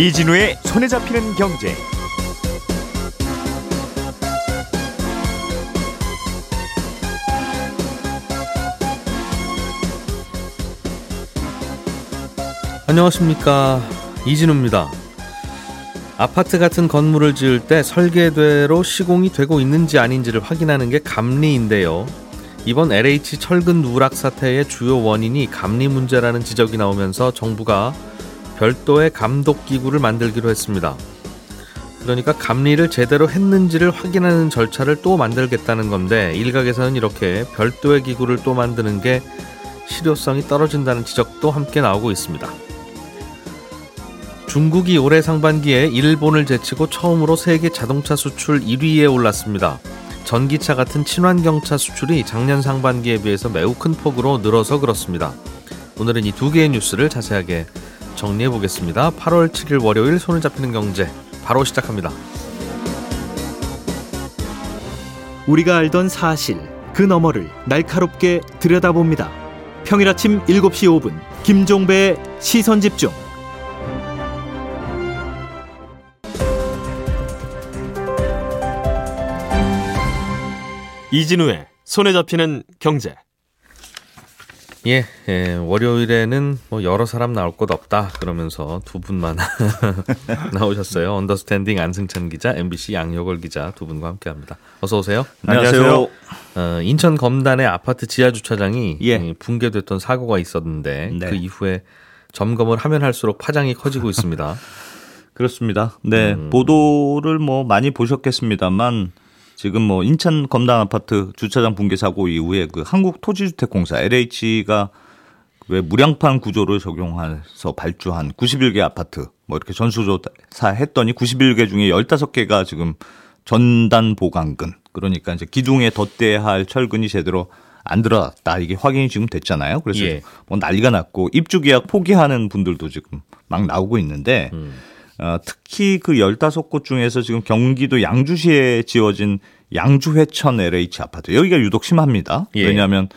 이진우의 손에 잡히는 경제. 안녕하십니까 이진우입니다. 아파트 같은 건물을 지을 때 설계대로 시공이 되고 있는지 아닌지를 확인하는 게 감리인데요. 이번 LH 철근 누락 사태의 주요 원인이 감리 문제라는 지적이 나오면서 정부가 별도의 감독 기구를 만들기로 했습니다. 그러니까 감리를 제대로 했는지를 확인하는 절차를 또 만들겠다는 건데 일각에서는 이렇게 별도의 기구를 또 만드는 게 실효성이 떨어진다는 지적도 함께 나오고 있습니다. 중국이 올해 상반기에 일본을 제치고 처음으로 세계 자동차 수출 1위에 올랐습니다. 전기차 같은 친환경차 수출이 작년 상반기에 비해서 매우 큰 폭으로 늘어서 그렇습니다. 오늘은 이 두 개의 뉴스를 자세하게 정리해 보겠습니다. 8월 7일 월요일 손을 잡히는 경제 바로 시작합니다. 우리가 알던 사실 그 너머를 날카롭게 들여다봅니다. 평일 아침 7시 5분 김종배의 시선 집중. 이진우의 손에 잡히는 경제. 예, 예, 월요일에는 뭐 여러 사람 나올 곳 없다 그러면서 두 분만 나오셨어요. 언더스탠딩 안승찬 기자, MBC 양효걸 기자 두 분과 함께합니다. 어서 오세요. 안녕하세요. 어, 인천 검단의 아파트 지하 주차장이 예. 붕괴됐던 사고가 있었는데 네. 그 이후에 점검을 하면 할수록 파장이 커지고 있습니다. 그렇습니다. 네, 음. 보도를 뭐 많이 보셨겠습니다만 지금 뭐 인천 검단 아파트 주차장 붕괴 사고 이후에 그 한국토지주택공사 LH가 왜 무량판 구조를 적용해서 발주한 91개 아파트 뭐 이렇게 전수조사 했더니 91개 중에 15개가 지금 전단 보강근 그러니까 이제 기둥에 덧대야 할 철근이 제대로 안 들어갔다 이게 확인이 지금 됐잖아요. 그래서 예. 뭐 난리가 났고 입주 계약 포기하는 분들도 지금 막 나오고 있는데 음. 어, 특히 그 15곳 중에서 지금 경기도 양주시에 지어진 양주회천 LH 아파트 여기가 유독 심합니다. 예. 왜냐하면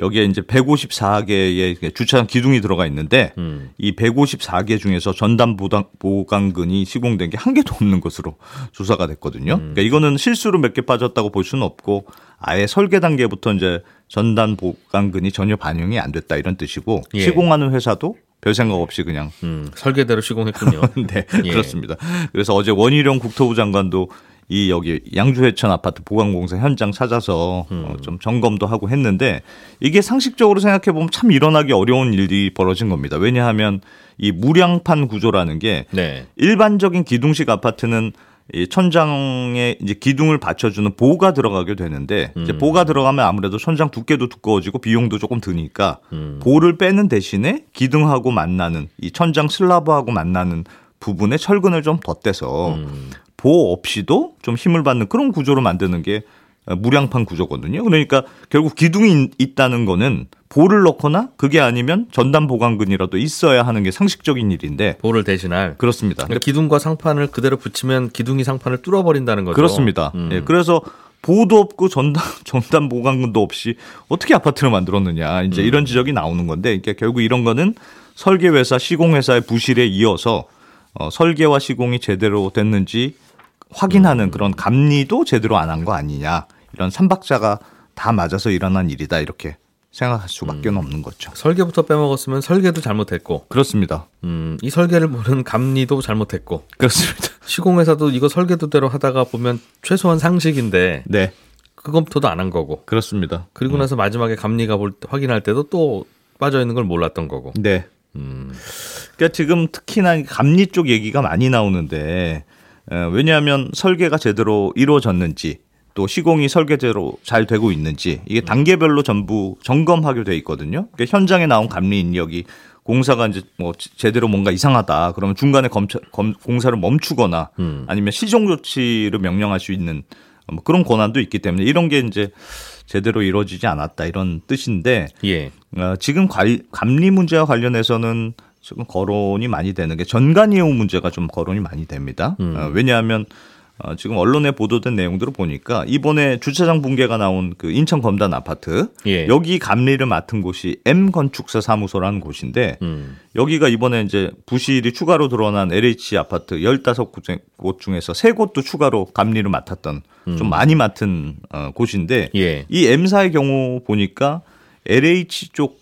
여기에 이제 154개의 주차장 기둥이 들어가 있는데 음. 이 154개 중에서 전담 보강, 보강근이 시공된 게 한 개도 없는 것으로 조사가 됐거든요. 음. 그러니까 이거는 실수로 몇 개 빠졌다고 볼 수는 없고 아예 설계 단계부터 이제 전담 보강근이 전혀 반영이 안 됐다 이런 뜻이고 예. 시공하는 회사도 별 생각 없이 그냥 음, 설계대로 시공했군요. 네, 예. 그렇습니다. 그래서 어제 원희룡 국토부 장관도 이 여기 양주회천 아파트 보강공사 현장 찾아서 음. 어, 좀 점검도 하고 했는데 이게 상식적으로 생각해 보면 참 일어나기 어려운 일이 벌어진 겁니다. 왜냐하면 이 무량판 구조라는 게 네. 일반적인 기둥식 아파트는 이 천장에 이제 기둥을 받쳐주는 보가 들어가게 되는데 이제 음. 보가 들어가면 아무래도 천장 두께도 두꺼워지고 비용도 조금 드니까 음. 보를 빼는 대신에 기둥하고 만나는 이 천장 슬라브하고 만나는 부분에 철근을 좀 덧대서 음. 보 없이도 좀 힘을 받는 그런 구조로 만드는 게 무량판 구조거든요. 그러니까 결국 기둥이 있- 있다는 거는 보를 넣거나 그게 아니면 전담 보강근이라도 있어야 하는 게 상식적인 일인데 볼을 대신할 그렇습니다. 그러니까 기둥과 상판을 그대로 붙이면 기둥이 상판을 뚫어버린다는 거죠. 그렇습니다. 음. 예, 그래서 보도 없고 전담 전담 보강근도 없이 어떻게 아파트를 만들었느냐 이제 음. 이런 지적이 나오는 건데 그러니까 결국 이런 거는 설계 회사 시공 회사의 부실에 이어서 어, 설계와 시공이 제대로 됐는지 확인하는 그런 감리도 제대로 안 한 거 아니냐 이런 삼박자가 다 맞아서 일어난 일이다 이렇게 생각할 수밖에 음. 없는 거죠. 설계부터 빼먹었으면 설계도 잘못했고, 그렇습니다. 음, 이 설계를 모르는 감리도 잘못했고, 그렇습니다. 시공회사도 이거 설계도대로 하다가 보면 최소한 상식인데 네, 그것부터도 안 한 거고, 그렇습니다. 그리고 나서 마지막에 감리가 볼 때- 확인할 때도 또 빠져 있는 걸 몰랐던 거고. 네. 음, 그러니까 지금 특히나 감리 쪽 얘기가 많이 나오는데 어, 왜냐하면 설계가 제대로 이루어졌는지 또 시공이 설계대로 잘 되고 있는지 이게 단계별로 전부 점검하게 돼 있거든요. 그러니까 현장에 나온 감리 인력이 공사가 이제 뭐 제대로 뭔가 이상하다 그러면 중간에 검차, 검, 공사를 멈추거나 음. 아니면 시정 조치를 명령할 수 있는 뭐 그런 권한도 있기 때문에 이런 게 이제 제대로 이루어지지 않았다 이런 뜻인데 예. 어, 지금 관, 감리 문제와 관련해서는 지금 거론이 많이 되는 게 전관 이용 문제가 좀 거론이 많이 됩니다. 음. 어, 왜냐하면 어, 지금 언론에 보도된 내용들을 보니까 이번에 주차장 붕괴가 나온 그 인천 검단 아파트 예. 여기 감리를 맡은 곳이 M 건축사 사무소라는 곳인데 음. 여기가 이번에 이제 부실이 추가로 드러난 LH 아파트 15곳 중에서 3곳도 추가로 감리를 맡았던 좀 많이 맡은 어, 곳인데 예. 이 M사의 경우 보니까 LH 쪽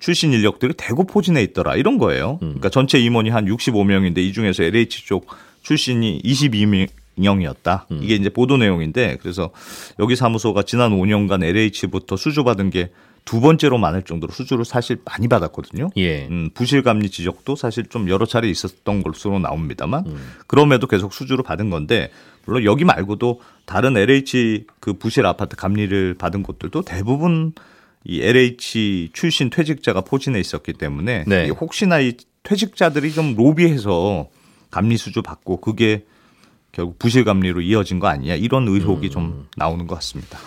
출신 인력들이 대구 포진에 있더라 이런 거예요. 그러니까 전체 임원이 한 65명인데 이 중에서 LH 쪽 출신이 22명 이었다. 이게 이제 보도 내용인데 그래서 여기 사무소가 지난 5년간 LH부터 수주받은 게 두 번째로 많을 정도로 수주를 사실 많이 받았거든요. 예. 음, 부실 감리 지적도 사실 좀 여러 차례 있었던 것으로 나옵니다만 그럼에도 계속 수주를 받은 건데 물론 여기 말고도 다른 LH 그 부실 아파트 감리를 받은 곳들도 대부분 이 LH 출신 퇴직자가 포진해 있었기 때문에 네. 이 혹시나 이 퇴직자들이 좀 로비해서 감리 수주 받고 그게 결국 부실 감리로 이어진 거 아니냐 이런 의혹이 좀 나오는 것 같습니다.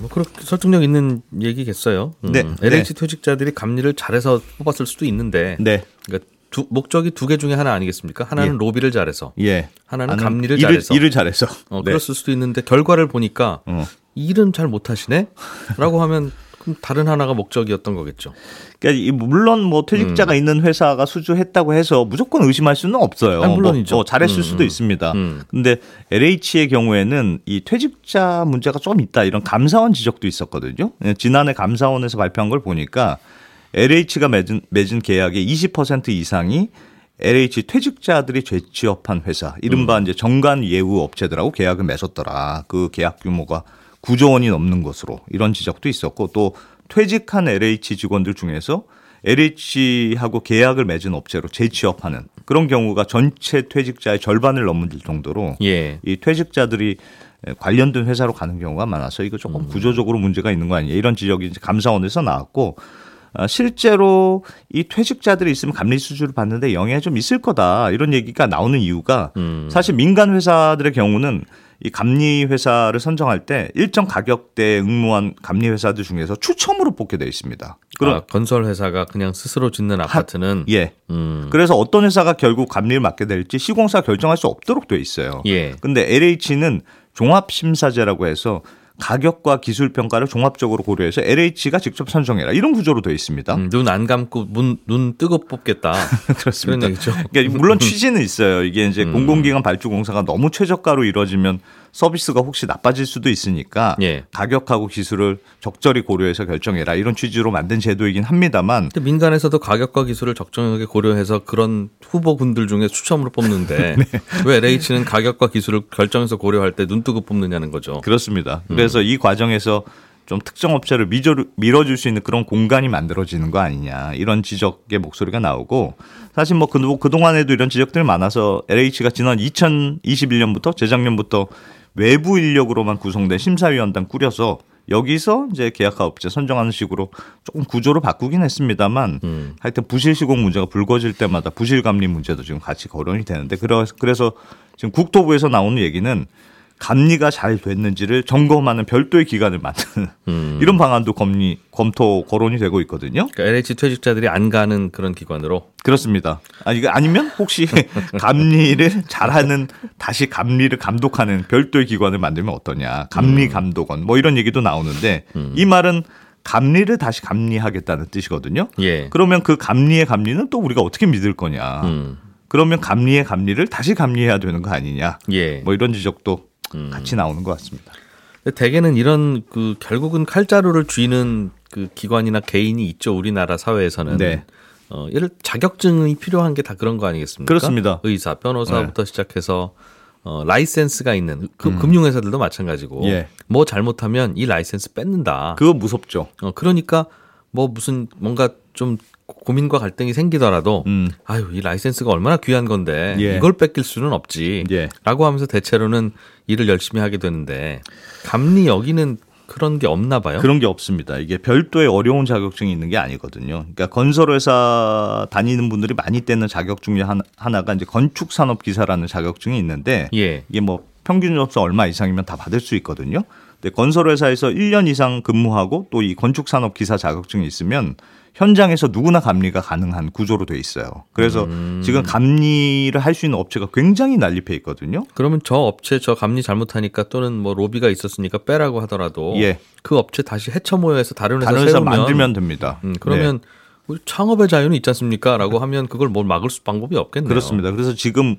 뭐 그렇게 설득력 있는 얘기겠어요. 음. 네. LH 퇴직자들이 감리를 잘해서 뽑았을 수도 있는데 네, 그러니까 두, 목적이 두 개 중에 하나 아니겠습니까? 하나는 예. 로비를 잘해서 예. 하나는 나는 감리를 일을, 잘해서. 일을 잘해서. 어, 네. 그랬을 수도 있는데 결과를 보니까 어. 일은 잘 못하시네? 라고 하면 다른 하나가 목적이었던 거겠죠. 그러니까 이 물론 뭐 퇴직자가 있는 회사가 수주했다고 해서 무조건 의심할 수는 없어요. 음. 아니, 물론이죠. 뭐, 뭐 잘했을 음, 수도 음. 있습니다. 음. 근데 LH의 경우에는 이 퇴직자 문제가 좀 있다 이런 감사원 지적도 있었거든요. 예, 지난해 감사원에서 발표한 걸 보니까 LH가 맺은, 맺은 계약의 20% 이상이 LH 퇴직자들이 재취업한 회사, 이른바 이제 정관 예우 업체들하고 계약을 맺었더라. 그 계약 규모가 9조 원이 넘는 것으로 이런 지적도 있었고 또 퇴직한 LH 직원들 중에서 LH하고 계약을 맺은 업체로 재취업하는 그런 경우가 전체 퇴직자의 절반을 넘을 정도로 예. 이 퇴직자들이 관련된 회사로 가는 경우가 많아서 이거 조금 음. 구조적으로 문제가 있는 거 아니냐 이런 지적이 이제 감사원에서 나왔고 아, 실제로 이 퇴직자들이 있으면 감리 수주를 받는데 영향이 좀 있을 거다 이런 얘기가 나오는 이유가 음. 사실 민간 회사들의 경우는 이 감리 회사를 선정할 때 일정 가격대에 응모한 감리 회사들 중에서 추첨으로 뽑게 돼 있습니다. 그럼 아, 건설 회사가 그냥 스스로 짓는 아파트는 예. 음. 그래서 어떤 회사가 결국 감리를 맡게 될지 시공사 결정할 수 없도록 돼 있어요. 예. 근데 LH는 종합심사제라고 해서 가격과 기술 평가를 종합적으로 고려해서 LH가 직접 선정해라 이런 구조로 되어 있습니다. 음, 눈안 감고 문, 눈 뜨고 뽑겠다. 그렇습니다. 그러니까 물론 취지는 있어요. 이게 이제 음. 공공기관 발주 공사가 너무 최저가로 이루어지면 서비스가 혹시 나빠질 수도 있으니까 예. 가격하고 기술을 적절히 고려해서 결정해라 이런 취지로 만든 제도이긴 합니다만 근데 민간에서도 가격과 기술을 적정하게 고려해서 그런 후보군들 중에 추첨으로 뽑는데 네. 왜 LH는 가격과 기술을 결정해서 고려할 때 눈 뜨고 뽑느냐는 거죠. 그렇습니다. 음. 그래서 이 과정에서 좀 특정 업체를 미저, 밀어줄 수 있는 그런 공간이 만들어지는 거 아니냐 이런 지적의 목소리가 나오고 사실 뭐 그, 그동안에도 이런 지적들이 많아서 LH가 지난 2021년부터 재작년부터 외부 인력으로만 구성된 심사위원단 꾸려서 여기서 이제 계약화 업체 선정하는 식으로 조금 구조를 바꾸긴 했습니다만 음. 하여튼 부실 시공 문제가 불거질 때마다 부실 감리 문제도 지금 같이 거론이 되는데 그래서 그래서 지금 국토부에서 나오는 얘기는 감리가 잘 됐는지를 점검하는 별도의 기관을 만드는 음. 이런 방안도 검리, 검토 거론이 되고 있거든요. 그러니까 LH 퇴직자들이 안 가는 그런 기관으로 그렇습니다. 아 이거 아니면 혹시 감리를 잘하는 다시 감리를 감독하는 별도의 기관을 만들면 어떠냐? 감리 감독원 뭐 이런 얘기도 나오는데 이 말은 감리를 다시 감리하겠다는 뜻이거든요. 예. 그러면 그 감리의 감리는 또 우리가 어떻게 믿을 거냐? 음. 그러면 감리의 감리를 다시 감리해야 되는 거 아니냐? 예. 뭐 이런 지적도 같이 나오는 것 같습니다. 대개는 이런 그 결국은 칼자루를 쥐는 그 기관이나 개인이 있죠. 우리나라 사회에서는. 네. 어, 예를 자격증이 필요한 게 다 그런 거 아니겠습니까? 그렇습니다. 의사, 변호사부터 시작해서 어, 라이센스가 있는 그 금융회사들도 마찬가지고 음. 예. 뭐 잘못하면 이 라이센스 뺏는다. 그거 무섭죠. 어, 그러니까 뭐 무슨 뭔가 좀 고민과 갈등이 생기더라도 음. 아유 이 라이센스가 얼마나 귀한 건데 예. 이걸 뺏길 수는 없지. 예. 라고 하면서 대체로는 일을 열심히 하게 되는데 감리 여기는 그런 게 없나 봐요. 그런 게 없습니다. 이게 별도의 어려운 자격증이 있는 게 아니거든요. 그러니까 건설회사 다니는 분들이 많이 떼는 자격 중에 하나, 하나가 이제 건축산업기사라는 자격증이 있는데 예. 이게 뭐 평균 점수 얼마 이상이면 다 받을 수 있거든요. 근데 건설회사에서 1년 이상 근무하고 또 이 건축산업 기사 자격증이 있으면 현장에서 누구나 감리가 가능한 구조로 돼 있어요. 그래서 음. 지금 감리를 할 수 있는 업체가 굉장히 난립해 있거든요. 그러면 저 업체 저 감리 잘못하니까 또는 뭐 로비가 있었으니까 빼라고 하더라도 예. 그 업체 다시 해처 모여서 다른 회사 다른 회사 세우면 만들면 됩니다. 음, 그러면 네. 우리 창업의 자유는 있지 않습니까?라고 하면 그걸 뭘 막을 수 방법이 없겠네요. 그렇습니다. 그래서 지금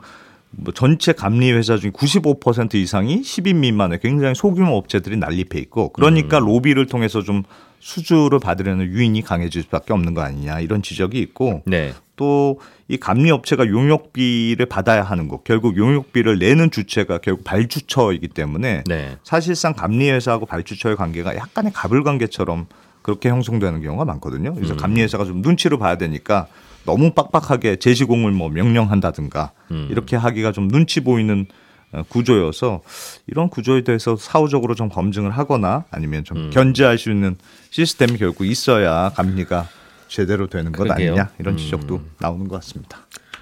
뭐 전체 감리 회사 중 95% 이상이 10인 미만의 굉장히 소규모 업체들이 난립해 있고 그러니까 음. 로비를 통해서 좀 수주를 받으려는 유인이 강해질 수밖에 없는 거 아니냐 이런 지적이 있고 네. 또이 감리 업체가 용역비를 받아야 하는 거 결국 용역비를 내는 주체가 결국 발주처이기 때문에 네. 사실상 감리 회사하고 발주처의 관계가 약간의 갑을 관계처럼 그렇게 형성되는 경우가 많거든요. 그래서 감리 회사가 좀 눈치를 봐야 되니까 너무 빡빡하게 제시공을 뭐 명령한다든가 이렇게 하기가 좀 눈치 보이는 어, 구조여서 이런 구조에 대해서 사후적으로 좀 검증을 하거나 아니면 좀 견제할 수 있는 시스템이 결국 있어야 감리가 제대로 되는 것 그러게요. 아니냐 이런 지적도 나오는 것 같습니다.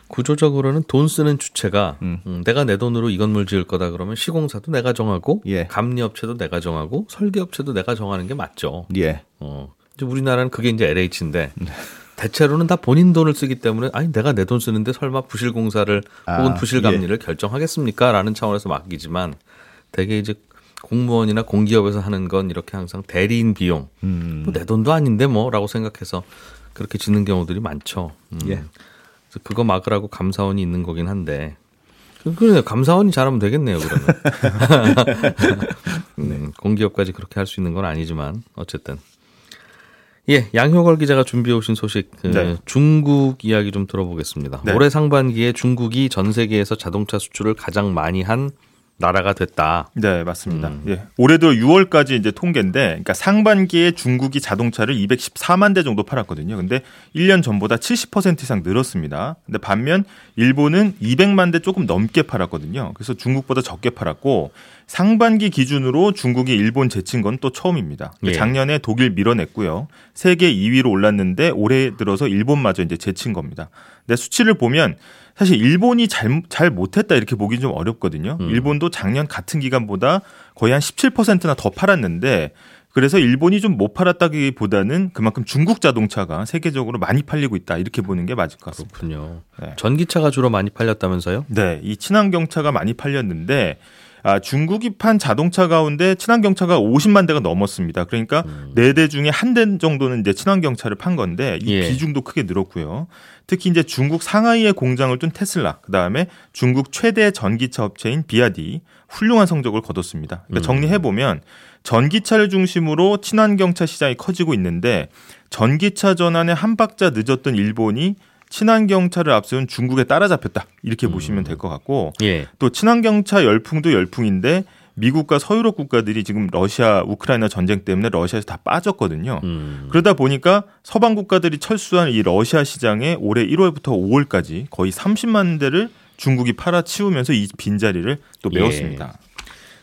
구조적으로는 돈 쓰는 주체가 음. 음, 내가 내 돈으로 이 건물 지을 거다 그러면 시공사도 내가 정하고 예. 감리업체도 내가 정하고 설계업체도 내가 정하는 게 맞죠. 예. 어. 이제 우리나라는 그게 이제 LH인데 네. 대체로는 다 본인 돈을 쓰기 때문에 아니 내가 내 돈 쓰는데 설마 부실 공사를 혹은 아, 부실 감리를 결정하겠습니까라는 차원에서 맡기지만 대개 이제 공무원이나 공기업에서 하는 건 이렇게 항상 대리인 비용 음. 뭐 내 돈도 아닌데 뭐라고 생각해서 그렇게 짓는 경우들이 많죠. 음. 예. 그래서 그거 막으라고 감사원이 있는 거긴 한데 그러네요. 감사원이 잘하면 되겠네요. 그러면 음, 공기업까지 그렇게 할 수 있는 건 아니지만 어쨌든 예 양효걸 기자가 준비해 오신 소식 그 네. 중국 이야기 좀 들어보겠습니다. 네. 올해 상반기에 중국이 전 세계에서 자동차 수출을 가장 많이 한 나라가 됐다. 네, 맞습니다. 음. 예. 올해 들어 6월까지 이제 통계인데, 그러니까 상반기에 중국이 자동차를 214만 대 정도 팔았거든요. 근데 1년 전보다 70% 이상 늘었습니다. 근데 반면 일본은 200만 대 조금 넘게 팔았거든요. 그래서 중국보다 적게 팔았고 상반기 기준으로 중국이 일본 제친 건 또 처음입니다. 예. 작년에 독일 밀어냈고요. 세계 2위로 올랐는데 올해 들어서 일본마저 이제 제친 겁니다. 근데 수치를 보면 사실 일본이 잘, 잘 못했다 이렇게 보기 좀 어렵거든요. 음. 일본도 작년 같은 기간보다 거의 한 17%나 더 팔았는데 그래서 일본이 좀 못 팔았다기보다는 그만큼 중국 자동차가 세계적으로 많이 팔리고 있다 이렇게 보는 게 맞을 것 같습니다. 그렇군요. 네. 전기차가 주로 많이 팔렸다면서요? 네, 이 친환경차가 많이 팔렸는데 아, 중국이 판 자동차 가운데 친환경 차가 50만 대가 넘었습니다. 그러니까 네 대 중에 한 대 정도는 이제 친환경 차를 판 건데 이 예. 비중도 크게 늘었고요. 특히 이제 중국 상하이에 공장을 둔 테슬라, 그다음에 중국 최대 전기차 업체인 비아디 훌륭한 성적을 거뒀습니다. 그러니까 정리해 보면 전기차를 중심으로 친환경 차 시장이 커지고 있는데 전기차 전환에 한 박자 늦었던 일본이 친환경차를 앞세운 중국에 따라잡혔다 이렇게 보시면 될 것 같고 예. 또 친환경차 열풍도 열풍인데 미국과 서유럽 국가들이 지금 러시아 우크라이나 전쟁 때문에 러시아에서 다 빠졌거든요. 음. 그러다 보니까 서방 국가들이 철수한 이 러시아 시장에 올해 1월부터 5월까지 거의 30만 대를 중국이 팔아치우면서 이 빈자리를 또 예. 메웠습니다.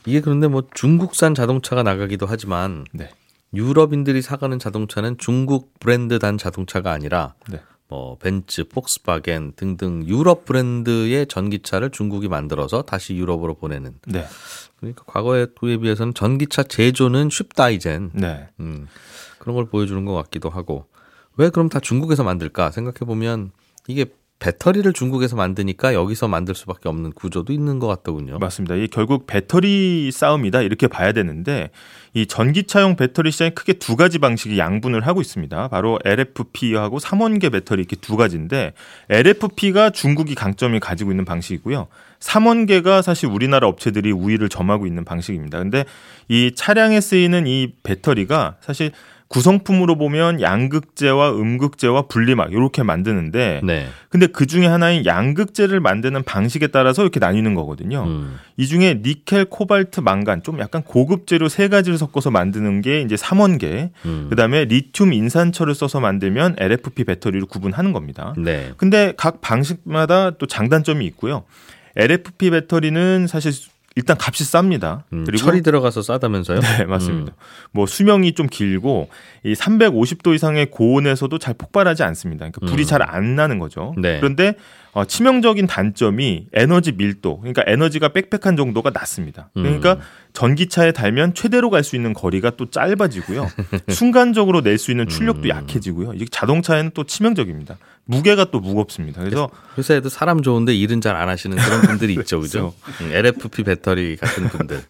이게 그런데 뭐 중국산 자동차가 나가기도 하지만 네. 유럽인들이 사가는 자동차는 중국 브랜드 단 자동차가 아니라 네. 뭐 벤츠, 폭스바겐 등등 유럽 브랜드의 전기차를 중국이 만들어서 다시 유럽으로 보내는. 네. 그러니까 과거에 그에 비해서는 전기차 제조는 쉽다 이젠. 네. 음, 그런 걸 보여주는 것 같기도 하고 왜 그럼 다 중국에서 만들까 생각해 보면 이게 배터리를 중국에서 만드니까 여기서 만들 수밖에 없는 구조도 있는 것 같더군요. 맞습니다. 이 결국 배터리 싸움이다 이렇게 봐야 되는데 이 전기차용 배터리 시장이 크게 두 가지 방식이 양분을 하고 있습니다. 바로 LFP하고 삼원계 배터리 이렇게 두 가지인데 LFP가 중국이 강점을 가지고 있는 방식이고요. 삼원계가 사실 우리나라 업체들이 우위를 점하고 있는 방식입니다. 근데 이 차량에 쓰이는 이 배터리가 사실 구성품으로 보면 양극재와 음극재와 분리막 이렇게 만드는데 네. 근데 그 중에 하나인 양극재를 만드는 방식에 따라서 이렇게 나뉘는 거거든요. 음. 이 중에 니켈, 코발트, 망간 좀 약간 고급 재료 세 가지를 섞어서 만드는 게 이제 삼원계. 음. 그다음에 리튬 인산철을 써서 만들면 LFP 배터리를 구분하는 겁니다. 네. 근데 각 방식마다 또 장단점이 있고요. LFP 배터리는 사실 일단 값이 쌉니다. 음, 그리고 철이 들어가서 싸다면서요? 네, 맞습니다. 뭐 수명이 좀 길고 이 350도 이상의 고온에서도 잘 폭발하지 않습니다. 그러니까 불이 음. 잘안 나는 거죠. 네. 그런데 어, 치명적인 단점이 에너지 밀도, 그러니까 에너지가 빽빽한 정도가 낮습니다. 그러니까 음. 전기차에 달면 최대로 갈 수 있는 거리가 또 짧아지고요. 순간적으로 낼 수 있는 음. 출력도 약해지고요. 이게 자동차에는 또 치명적입니다. 무게가 또 무겁습니다. 그래서 회사에도 사람 좋은데 일은 잘 안 하시는 그런 분들이 있죠, 그죠? 음, LFP 배터리 같은 분들.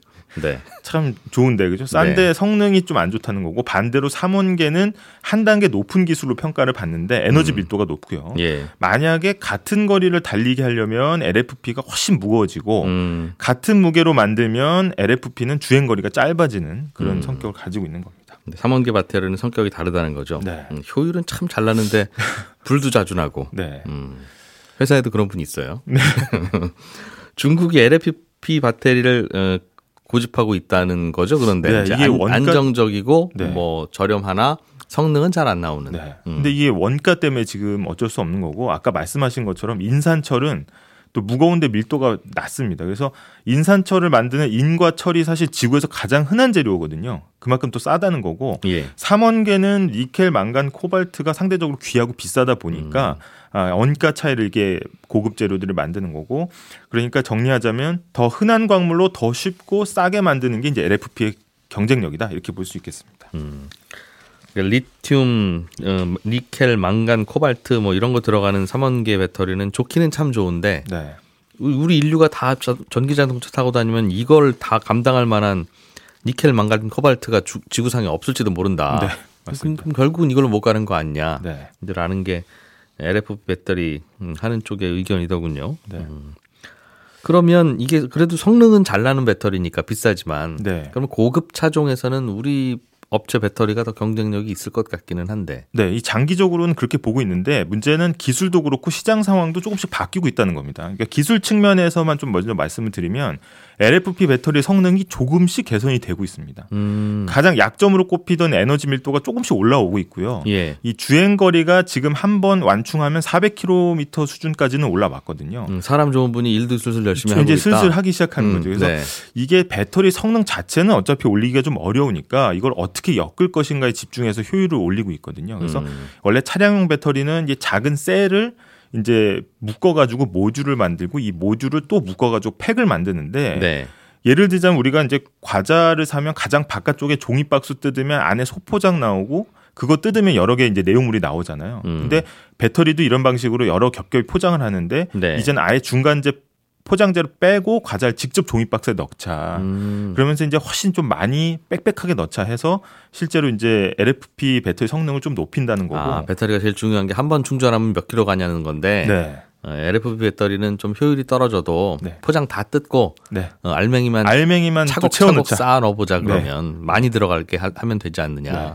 네. 참 좋은데 그죠? 싼데 성능이 좀 안 좋다는 거고 반대로 삼원계는 한 단계 높은 기술로 평가를 받는데 에너지 음. 밀도가 높고요. 예. 만약에 같은 거리를 달리게 하려면 LFP가 훨씬 무거워지고 음, 같은 무게로 만들면 LFP는 주행 거리가 짧아지는 그런 음. 성격을 가지고 있는 겁니다. 삼원계 배터리는 성격이 다르다는 거죠. 네. 음, 효율은 참 잘 나는데 불도 자주 나고. 네. 음, 회사에도 그런 분이 있어요. 중국이 LFP 배터리를 어, 고집하고 있다는 거죠. 그런데 네, 이제 이게 안, 원가- 안정적이고 네. 뭐 저렴하나 성능은 잘 안 나오는. 네. 음. 근데 이게 원가 때문에 지금 어쩔 수 없는 거고 아까 말씀하신 것처럼 인산철은 또 무거운데 밀도가 낮습니다. 그래서 인산철을 만드는 인과 철이 사실 지구에서 가장 흔한 재료거든요. 그만큼 또 싸다는 거고 예. 삼원계는 니켈, 망간, 코발트가 상대적으로 귀하고 비싸다 보니까 아, 원가 차이를 이게 고급 재료들을 만드는 거고 그러니까 정리하자면 더 흔한 광물로 더 쉽고 싸게 만드는 게 이제 LFP의 경쟁력이다 이렇게 볼 수 있겠습니다. 그러니까 리튬, 어, 니켈, 망간, 코발트 뭐 이런 거 들어가는 삼원계 배터리는 좋기는 참 좋은데 네. 우리 인류가 다 자- 전기 자동차 타고 다니면 이걸 다 감당할 만한 니켈, 망간, 코발트가 주- 지구상에 없을지도 모른다. 네, 맞습니다. 그럼 결국은 이걸로 못 가는 거 아니냐. 네. 라는 게 LFP 배터리 음, 하는 쪽의 의견이더군요. 네. 음. 그러면 이게 그래도 성능은 잘 나는 배터리니까 비싸지만 네. 그러면 고급 차종에서는 우리 업체 배터리가 더 경쟁력이 있을 것 같기는 한데. 네, 이 장기적으로는 그렇게 보고 있는데 문제는 기술도 그렇고 시장 상황도 조금씩 바뀌고 있다는 겁니다. 그러니까 기술 측면에서만 좀 먼저 말씀을 드리면 LFP 배터리 성능이 조금씩 개선이 되고 있습니다. 음. 가장 약점으로 꼽히던 에너지 밀도가 조금씩 올라오고 있고요. 예. 이 주행 거리가 지금 한 번 완충하면 400km 수준까지는 올라왔거든요. 음, 사람 좋은 분이 일도 슬슬 열심히 하고 이제 있다. 슬슬 하기 시작하는 음, 거죠. 그래서 네. 이게 배터리 성능 자체는 어차피 올리기가 좀 어려우니까 이걸 어떻게 엮을 것인가에 집중해서 효율을 올리고 있거든요. 그래서 음. 원래 차량용 배터리는 이제 작은 셀을 이제 묶어가지고 모듈을 만들고 이 모듈을 또 묶어가지고 팩을 만드는데 네. 예를 들자면 우리가 이제 과자를 사면 가장 바깥쪽에 종이 박스 뜯으면 안에 소포장 나오고 그거 뜯으면 여러 개 이제 내용물이 나오잖아요. 음. 근데 배터리도 이런 방식으로 여러 겹겹이 포장을 하는데 네. 이제는 아예 중간재 포장재를 빼고 과자를 직접 종이 박스에 넣자. 음. 그러면서 이제 훨씬 좀 많이 빽빽하게 넣자 해서 실제로 이제 LFP 배터리 성능을 좀 높인다는 거고. 아, 배터리가 제일 중요한 게 한 번 충전하면 몇 킬로 가냐는 건데 네. 어, LFP 배터리는 좀 효율이 떨어져도 네. 포장 다 뜯고 네. 어, 알맹이만 알맹이만 또 차곡차곡. 쌓아 넣어보자 그러면 많이 들어갈게 하, 면 되지 않느냐. 네.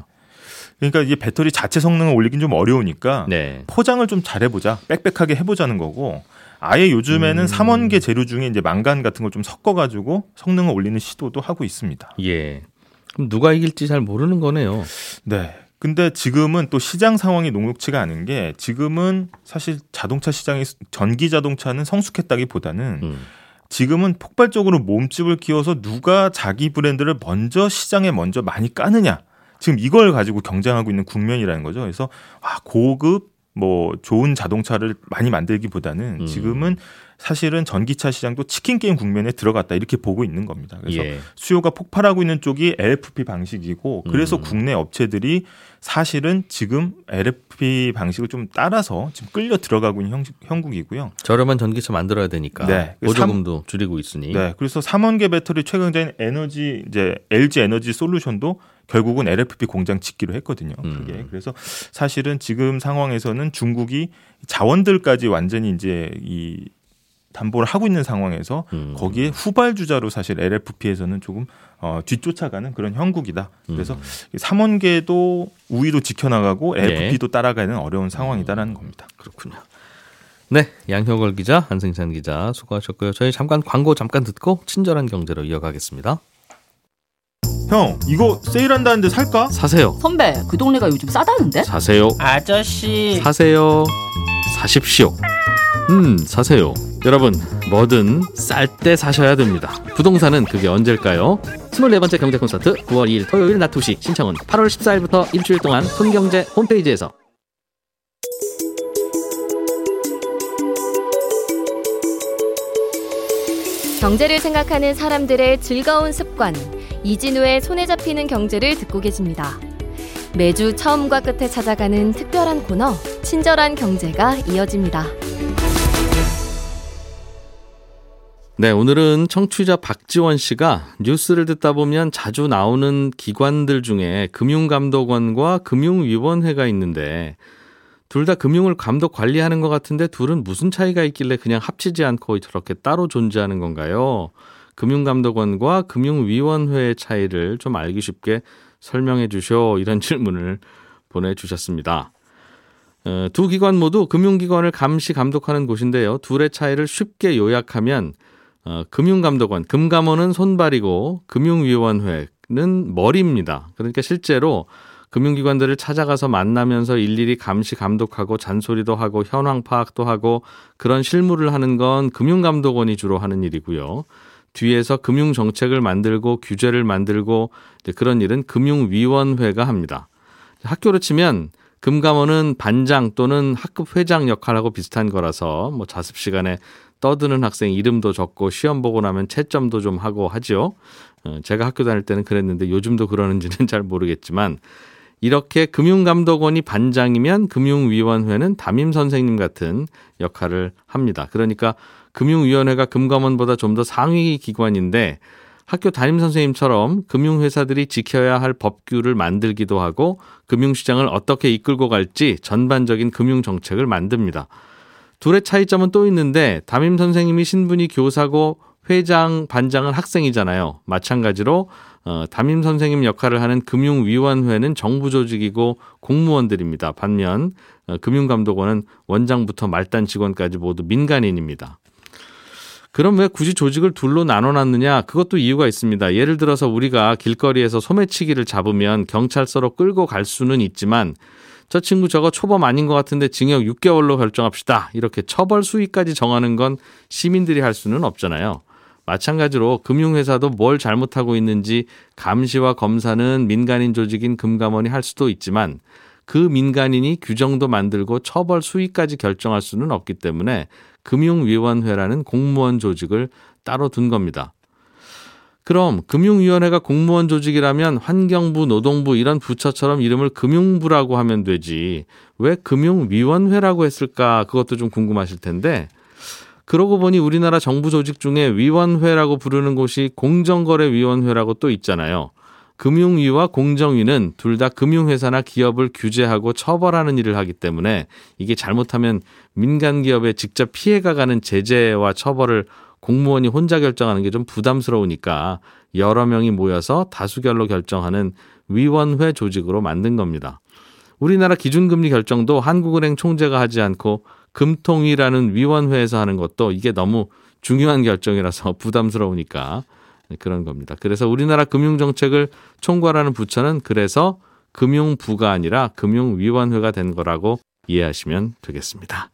그러니까 이게 배터리 자체 성능을 올리긴 좀 어려우니까 네. 포장을 좀 잘해보자, 빽빽하게 해보자는 거고. 아예 요즘에는 음. 삼원계 재료 중에 이제 망간 같은 걸 좀 섞어가지고 성능을 올리는 시도도 하고 있습니다. 예. 그럼 누가 이길지 잘 모르는 거네요. 네. 근데 지금은 또 시장 상황이 녹록치가 않은 게 지금은 사실 자동차 시장이 전기 자동차는 성숙했다기보다는 음. 지금은 폭발적으로 몸집을 키워서 누가 자기 브랜드를 먼저 시장에 먼저 많이 까느냐. 지금 이걸 가지고 경쟁하고 있는 국면이라는 거죠. 그래서 아, 고급 뭐 좋은 자동차를 많이 만들기보다는 음. 지금은 사실은 전기차 시장도 치킨 게임 국면에 들어갔다 이렇게 보고 있는 겁니다. 그래서 예. 수요가 폭발하고 있는 쪽이 LFP 방식이고 그래서 음. 국내 업체들이 사실은 지금 LFP 방식을 좀 따라서 지금 끌려 들어가고 있는 형, 형국이고요. 저렴한 전기차 만들어야 되니까 네. 보조금도 줄이고 있으니. 네, 그래서 삼원계 배터리 최강자인 에너지 이제 LG 에너지 솔루션도 결국은 LFP 공장 짓기로 했거든요. 음. 그게 그래서 사실은 지금 상황에서는 중국이 자원들까지 완전히 이제 이 담보를 하고 있는 상황에서 음. 거기에 후발주자로 사실 LFP에서는 조금 어, 뒤쫓아가는 그런 형국이다. 그래서 음. 삼원계도 우위도 지켜나가고 네. LFP도 따라가는 어려운 상황이다라는 겁니다. 그렇군요. 네, 양효걸 기자, 한승찬 기자 수고하셨고요. 저희 잠깐 광고 잠깐 듣고 친절한 경제로 이어가겠습니다. 형, 이거 세일한다는데 살까? 사세요. 선배, 그 동네가 요즘 싸다는데? 사세요. 아저씨 사세요. 사십시오. 음, 사세요. 여러분, 뭐든 쌀 때 사셔야 됩니다. 부동산은 그게 언제일까요? 24번째 경제 콘서트 9월 2일 토요일 낮 2시 신청은 8월 14일부터 일주일 동안 손경제 홈페이지에서 경제를 생각하는 사람들의 즐거운 습관, 이진우의 손에 잡히는 경제를 듣고 계십니다. 매주 처음과 끝에 찾아가는 특별한 코너, 친절한 경제가 이어집니다. 네, 오늘은 청취자 박지원 씨가 뉴스를 듣다 보면 자주 나오는 기관들 중에 금융감독원과 금융위원회가 있는데 둘 다 금융을 감독 관리하는 것 같은데 둘은 무슨 차이가 있길래 그냥 합치지 않고 저렇게 따로 존재하는 건가요? 금융감독원과 금융위원회의 차이를 좀 알기 쉽게 설명해 주셔 이런 질문을 보내주셨습니다. 어, 두 기관 모두 금융기관을 감시 감독하는 곳인데요. 둘의 차이를 쉽게 요약하면 어, 금융감독원, 금감원은 손발이고 금융위원회는 머리입니다. 그러니까 실제로 금융기관들을 찾아가서 만나면서 일일이 감시 감독하고 잔소리도 하고 현황 파악도 하고 그런 실무를 하는 건 금융감독원이 주로 하는 일이고요. 뒤에서 금융 정책을 만들고 규제를 만들고 그런 일은 금융위원회가 합니다. 학교로 치면 금감원은 반장 또는 학급 회장 역할하고 비슷한 거라서 뭐 자습 시간에 떠드는 학생 이름도 적고 시험 보고 나면 채점도 좀 하고 하죠. 어, 제가 학교 다닐 때는 그랬는데 요즘도 그러는지는 잘 모르겠지만 이렇게 금융감독원이 반장이면 금융위원회는 담임 선생님 같은 역할을 합니다. 그러니까 금융위원회가 금감원보다 좀 더 상위 기관인데 학교 담임 선생님처럼 금융회사들이 지켜야 할 법규를 만들기도 하고 금융시장을 어떻게 이끌고 갈지 전반적인 금융 정책을 만듭니다. 둘의 차이점은 또 있는데 담임 선생님이 신분이 교사고 회장, 반장은 학생이잖아요. 마찬가지로 어, 담임 선생님 역할을 하는 금융위원회는 정부 조직이고 공무원들입니다. 반면 어, 금융감독원은 원장부터 말단 직원까지 모두 민간인입니다. 그럼 왜 굳이 조직을 둘로 나눠 놨느냐? 그것도 이유가 있습니다. 예를 들어서 우리가 길거리에서 소매치기를 잡으면 경찰서로 끌고 갈 수는 있지만 저 친구 저거 초범 아닌 것 같은데 징역 6개월로 결정합시다. 이렇게 처벌 수위까지 정하는 건 시민들이 할 수는 없잖아요. 마찬가지로 금융회사도 뭘 잘못하고 있는지 감시와 검사는 민간인 조직인 금감원이 할 수도 있지만 그 민간인이 규정도 만들고 처벌 수위까지 결정할 수는 없기 때문에 금융위원회라는 공무원 조직을 따로 둔 겁니다. 그럼 금융위원회가 공무원 조직이라면 환경부, 노동부 이런 부처처럼 이름을 금융부라고 하면 되지. 왜 금융위원회라고 했을까? 그것도 좀 궁금하실 텐데. 그러고 보니 우리나라 정부 조직 중에 위원회라고 부르는 곳이 공정거래위원회라고 또 있잖아요. 금융위와 공정위는 둘 다 금융회사나 기업을 규제하고 처벌하는 일을 하기 때문에 이게 잘못하면 민간 기업에 직접 피해가 가는 제재와 처벌을 공무원이 혼자 결정하는 게 좀 부담스러우니까 여러 명이 모여서 다수결로 결정하는 위원회 조직으로 만든 겁니다. 우리나라 기준금리 결정도 한국은행 총재가 하지 않고 금통위라는 위원회에서 하는 것도 이게 너무 중요한 결정이라서 부담스러우니까 그런 겁니다. 그래서 우리나라 금융정책을 총괄하는 부처는 그래서 금융부가 아니라 금융위원회가 된 거라고 이해하시면 되겠습니다.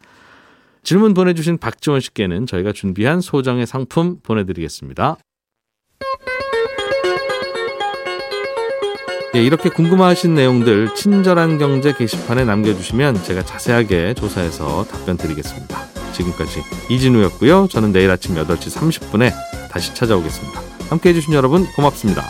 질문 보내주신 박지원 씨께는 저희가 준비한 소정의 상품 보내드리겠습니다. 예, 이렇게 궁금하신 내용들 친절한 경제 게시판에 남겨주시면 제가 자세하게 조사해서 답변 드리겠습니다. 지금까지 이진우였고요. 저는 내일 아침 8시 30분에 다시 찾아오겠습니다. 함께 해주신 여러분 고맙습니다.